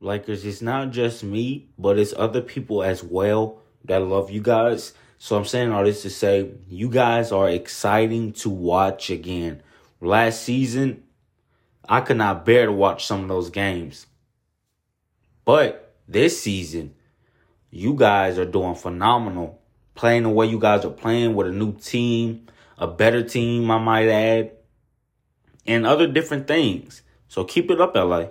Lakers, it's not just me, but it's other people as well that love you guys. So I'm saying all this to say you guys are exciting to watch again. Last season, I could not bear to watch some of those games. But this season, you guys are doing phenomenal. Playing the way you guys are playing with a new team, a better team, I might add, and other different things. So keep it up, LA.